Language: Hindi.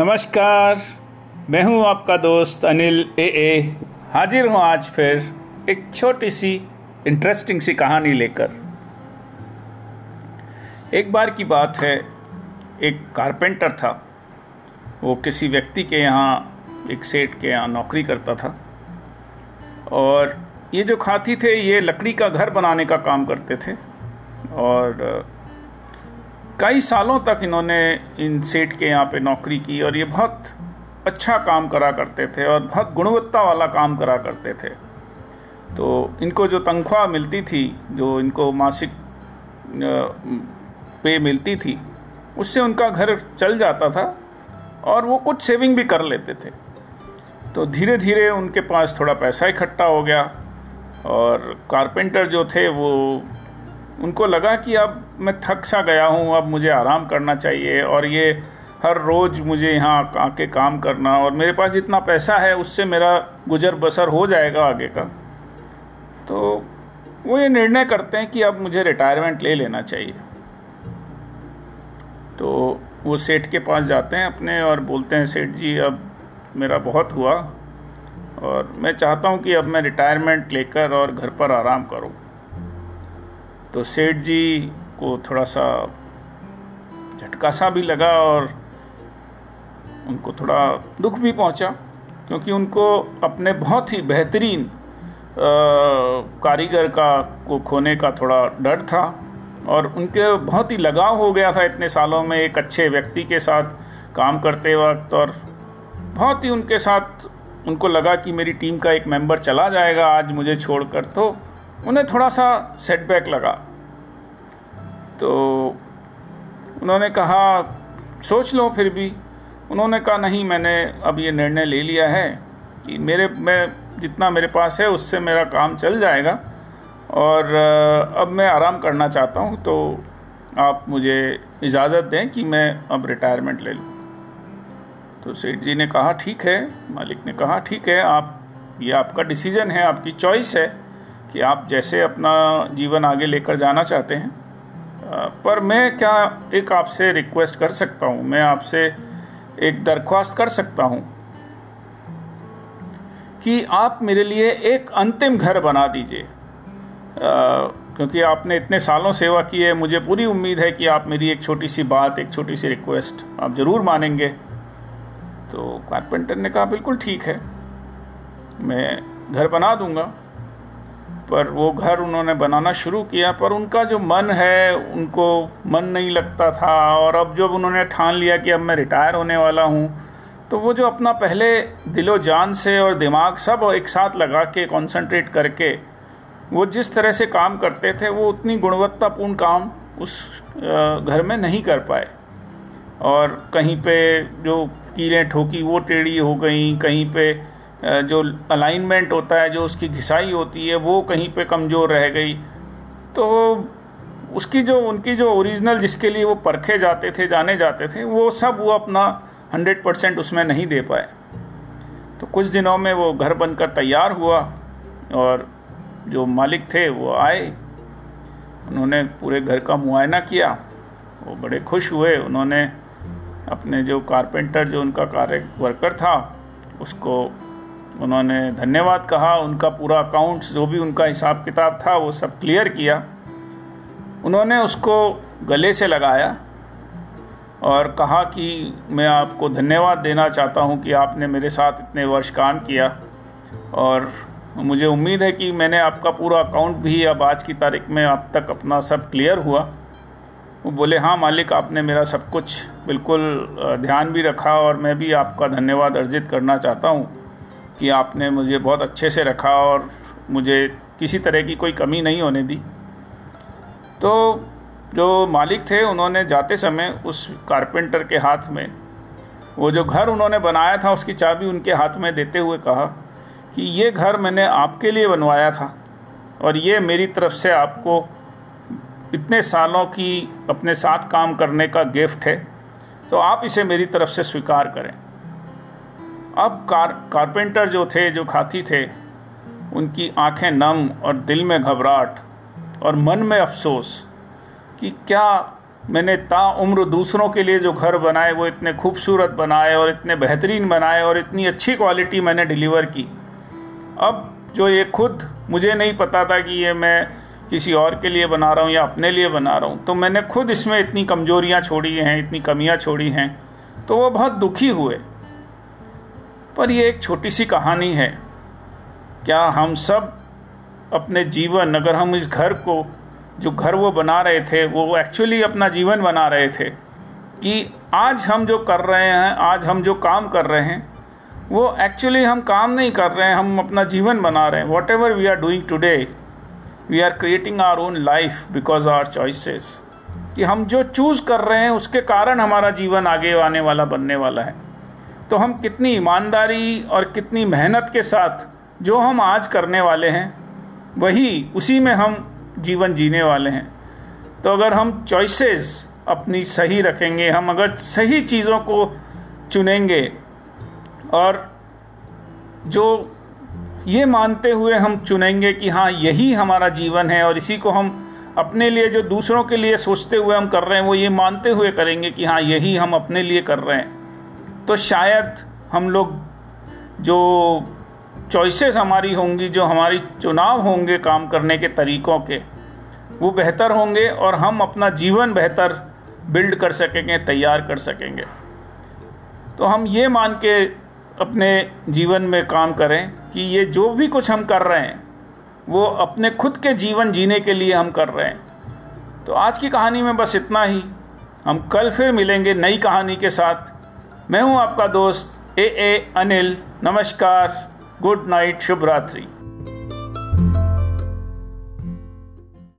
नमस्कार। मैं हूँ आपका दोस्त अनिल ए ए। हाजिर हूँ आज फिर एक छोटी सी इंटरेस्टिंग सी कहानी लेकर। एक बार की बात है, एक कारपेंटर था। वो किसी व्यक्ति के यहाँ एक सेठ के यहाँ नौकरी करता था। और ये जो खाती थे, ये लकड़ी का घर बनाने का काम करते थे। और कई सालों तक इन्होंने इन सेठ के यहाँ पे नौकरी की और ये बहुत अच्छा काम करा करते थे और बहुत गुणवत्ता वाला काम करा करते थे। तो इनको जो तनख्वाह मिलती थी, जो इनको मासिक पे मिलती थी, उससे उनका घर चल जाता था और वो कुछ सेविंग भी कर लेते थे। तो धीरे धीरे उनके पास थोड़ा पैसा इकट्ठा हो गया और कारपेंटर जो थे वो उनको लगा कि अब मैं थक सा गया हूँ, अब मुझे आराम करना चाहिए और ये हर रोज़ मुझे यहाँ आके काम करना और मेरे पास जितना पैसा है उससे मेरा गुजर बसर हो जाएगा आगे का। तो वो ये निर्णय करते हैं कि अब मुझे रिटायरमेंट ले लेना चाहिए। तो वो सेठ के पास जाते हैं अपने और बोलते हैं, सेठ जी, अब मेरा बहुत हुआ और मैं चाहता हूँ कि अब मैं रिटायरमेंट लेकर और घर पर आराम करूँ। तो सेठ जी को थोड़ा सा झटका सा भी लगा और उनको थोड़ा दुख भी पहुँचा, क्योंकि उनको अपने बहुत ही बेहतरीन कारीगर का, को खोने का थोड़ा डर था और उनके बहुत ही लगाव हो गया था इतने सालों में एक अच्छे व्यक्ति के साथ काम करते वक्त और बहुत ही उनके साथ उनको लगा कि मेरी टीम का एक मेंबर चला जाएगा आज मुझे छोड़कर तो उन्हें थोड़ा सा सेटबैक लगा। तो उन्होंने कहा, सोच लो फिर भी। उन्होंने कहा, नहीं, मैंने अब ये निर्णय ले लिया है कि मेरे, मैं जितना मेरे पास है, उससे मेरा काम चल जाएगा और, अब मैं आराम करना चाहता हूँ तो आप मुझे इजाज़त दें कि मैं अब रिटायरमेंट ले लूँ। तो सेठ जी ने कहा, ठीक है। मालिक ने कहा, ठीक है, आप, ये आपका डिसीज़न है, आपकी चॉइस है। कि आप जैसे अपना जीवन आगे लेकर जाना चाहते हैं पर मैं क्या एक आपसे रिक्वेस्ट कर सकता हूँ? मैं आपसे एक दरख्वास्त कर सकता हूँ कि आप मेरे लिए एक अंतिम घर बना दीजिए। क्योंकि आपने इतने सालों सेवा की है, मुझे पूरी उम्मीद है कि आप मेरी एक छोटी सी बात, एक छोटी सी रिक्वेस्ट आप ज़रूर मानेंगे। तो कारपेंटर ने कहा, बिल्कुल ठीक है, मैं घर बना दूँगा। पर वो घर उन्होंने बनाना शुरू किया, पर उनका जो मन है, उनको मन नहीं लगता था। और अब जब उन्होंने ठान लिया कि अब मैं रिटायर होने वाला हूँ तो वो जो अपना पहले दिलो जान से और दिमाग सब एक साथ लगा के कंसंट्रेट करके, वो जिस तरह से काम करते थे, वो उतनी गुणवत्तापूर्ण काम उस घर में नहीं कर पाए। और कहीं पे जो कीलें ठोकी, वो टेढ़ी हो गई, कहीं पे जो अलाइनमेंट होता है, जो उसकी घिसाई होती है, वो कहीं पे कमज़ोर रह गई। तो उसकी जो, उनकी जो ओरिजिनल जिसके लिए वो परखे जाते थे, जाने जाते थे, वो सब वो अपना हंड्रेड परसेंट उसमें नहीं दे पाए। तो कुछ दिनों में वो घर बनकर तैयार हुआ और जो मालिक थे, वो आए। उन्होंने पूरे घर का मुआयना किया। वो बड़े खुश हुए। उन्होंने अपने जो कारपेंटर जो उनका कार्य वर्कर था, उसको उन्होंने धन्यवाद कहा, उनका पूरा अकाउंट्स जो भी उनका हिसाब किताब था, वो सब क्लियर किया। उन्होंने उसको गले से लगाया और कहा कि मैं आपको धन्यवाद देना चाहता हूँ कि आपने मेरे साथ इतने वर्ष काम किया और मुझे उम्मीद है कि मैंने आपका पूरा अकाउंट भी अब आज की तारीख में अब तक अपना सब क्लियर हुआ। वो बोले हाँ मालिक, आपने मेरा सब कुछ बिल्कुल ध्यान भी रखा और मैं भी आपका धन्यवाद अर्जित करना चाहता हूँ। कि आपने मुझे बहुत अच्छे से रखा और मुझे किसी तरह की कोई कमी नहीं होने दी। तो जो मालिक थे, उन्होंने जाते समय उस कारपेंटर के हाथ में, वो जो घर उन्होंने बनाया था, उसकी चाबी उनके हाथ में देते हुए कहा कि ये घर मैंने आपके लिए बनवाया था और ये मेरी तरफ़ से आपको इतने सालों की अपने साथ काम करने का गिफ्ट है तो आप इसे मेरी तरफ़ से स्वीकार करें। अब कार कारपेंटर जो थे, जो खाती थे, उनकी आँखें नम और दिल में घबराहट और मन में अफसोस कि क्या मैंने ताउम्र दूसरों के लिए जो घर बनाए, वो इतने खूबसूरत बनाए और इतने बेहतरीन बनाए और इतनी अच्छी क्वालिटी मैंने डिलीवर की। अब जो ये खुद मुझे नहीं पता था कि ये मैं किसी और के लिए बना रहा हूँ या अपने लिए बना रहा हूँ तो मैंने खुद इसमें इतनी कमजोरियाँ छोड़ी हैं, इतनी कमियाँ छोड़ी हैं तो वो बहुत दुखी हुए। पर यह एक छोटी सी कहानी है। क्या हम सब अपने जीवन, अगर हम इस घर को, जो घर वो बना रहे थे, वो एक्चुअली अपना जीवन बना रहे थे, कि आज हम जो कर रहे हैं, आज हम जो काम कर रहे हैं, वो एक्चुअली हम काम नहीं कर रहे हैं, हम अपना जीवन बना रहे हैं। Whatever we are doing today we are creating our own life because our choices कि हम जो चूज़ कर रहे हैं, उसके कारण हमारा जीवन आगे आने वाला, बनने वाला है। तो हम कितनी ईमानदारी और कितनी मेहनत के साथ जो हम आज करने वाले हैं, वही उसी में हम जीवन जीने वाले हैं। तो अगर हम चॉइसेस अपनी सही रखेंगे, हम अगर सही चीज़ों को चुनेंगे और जो ये मानते हुए हम चुनेंगे कि हाँ यही हमारा जीवन है और इसी को हम अपने लिए, जो दूसरों के लिए सोचते हुए हम कर रहे हैं, वो ये मानते हुए करेंगे कि हाँ यही हम अपने लिए कर रहे हैं। तो शायद हम लोग जो चॉइसेस हमारी होंगी, जो हमारी चुनाव होंगे काम करने के तरीक़ों के, वो बेहतर होंगे और हम अपना जीवन बेहतर बिल्ड कर सकेंगे, तैयार कर सकेंगे। तो हम ये मान के अपने जीवन में काम करें कि ये जो भी कुछ हम कर रहे हैं, वो अपने खुद के जीवन जीने के लिए हम कर रहे हैं। तो आज की कहानी में बस इतना ही। हम कल फिर मिलेंगे नई कहानी के साथ। मैं हूँ आपका दोस्त ए ए अनिल। नमस्कार। गुड नाइट शुभ रात्रि।